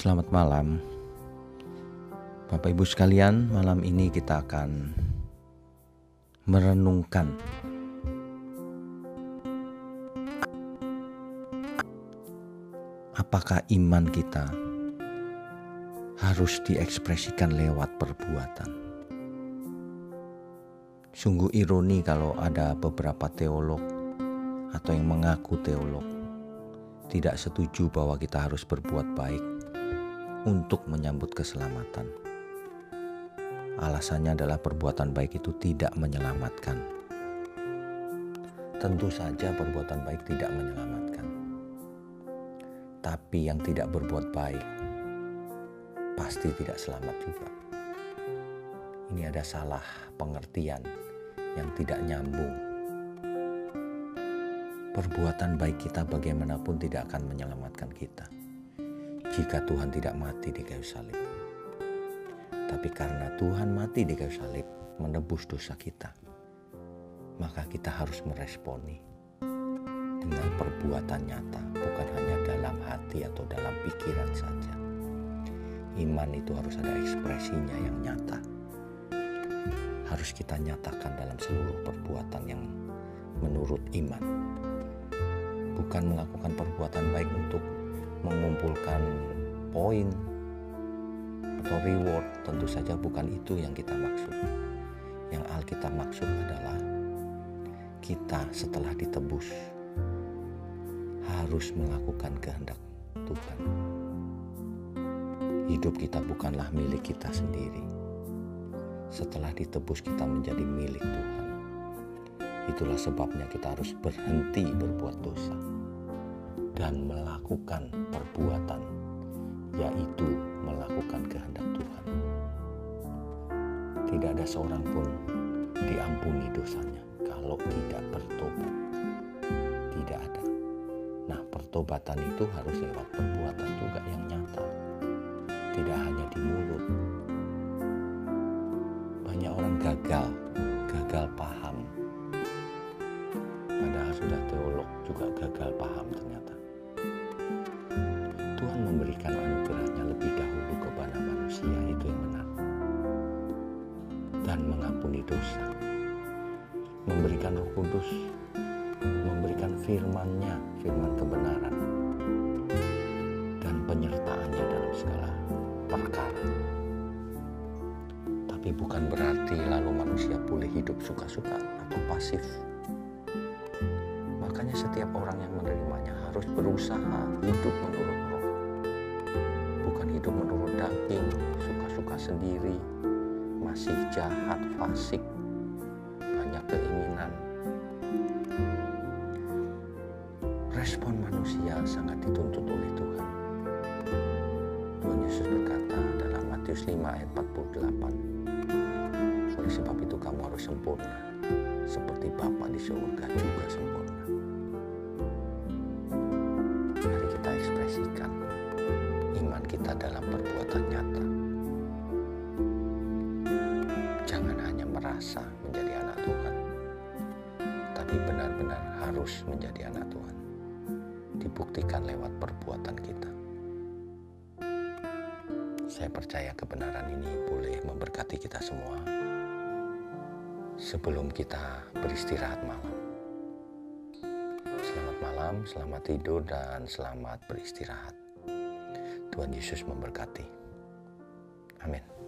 Selamat malam, Bapak Ibu sekalian. Malam ini kita akan merenungkan apakah iman kita harus diekspresikan lewat perbuatan. Sungguh ironi kalau ada beberapa teolog atau yang mengaku teolog tidak setuju bahwa kita harus berbuat baik untuk menyambut keselamatan. Alasannya adalah perbuatan baik itu tidak menyelamatkan. Tentu saja perbuatan baik tidak menyelamatkan. Tapi yang tidak berbuat baik pasti tidak selamat juga. Ini ada salah pengertian yang tidak nyambung. Perbuatan baik kita bagaimanapun tidak akan menyelamatkan kita jika Tuhan tidak mati di kayu salib. Tapi karena Tuhan mati di kayu salib menebus dosa kita, maka kita harus meresponi dengan perbuatan nyata, bukan hanya dalam hati atau dalam pikiran saja. Iman itu harus ada ekspresinya yang nyata. Harus kita nyatakan dalam seluruh perbuatan yang menurut iman. Bukan melakukan perbuatan baik untuk mengumpulkan poin atau reward tentu saja bukan itu yang kita maksud. Yang Alkitab maksud adalah kita setelah ditebus harus melakukan kehendak Tuhan. Hidup kita bukanlah milik kita sendiri. Setelah ditebus kita menjadi milik Tuhan. Itulah sebabnya kita harus berhenti berbuat dosa dan melakukan perbuatan, yaitu melakukan kehendak Tuhan. Tidak ada seorang pun diampuni dosanya kalau tidak bertobat. Tidak ada. Nah, pertobatan itu harus lewat perbuatan juga yang nyata, tidak hanya di mulut. Banyak orang gagal, gagal paham. Padahal sudah teolog juga gagal paham ternyata. Tuhan memberikan anugerahnya lebih dahulu kepada manusia itu yang benar. Dan mengampuni dosa. Memberikan roh kudus. Memberikan firmannya firman kebenaran. Dan penyertaannya dalam segala perkara. Tapi bukan berarti lalu manusia boleh hidup suka-suka atau pasif. Makanya setiap orang yang menerimanya harus berusaha hidup menurut hidup menurut daging suka-suka sendiri masih jahat fasik banyak keinginan. Respon manusia sangat dituntut oleh Tuhan. Tuhan Yesus berkata dalam Matius 5 ayat 48 oleh sebab itu kamu harus sempurna seperti Bapa di surga juga sempurna. Mari kita ekspresikan merasa menjadi anak Tuhan tapi benar-benar harus menjadi anak Tuhan dibuktikan lewat perbuatan kita. Saya percaya kebenaran ini boleh memberkati kita semua sebelum kita beristirahat malam. Selamat malam, selamat tidur, dan selamat beristirahat. Tuhan Yesus memberkati. Amin.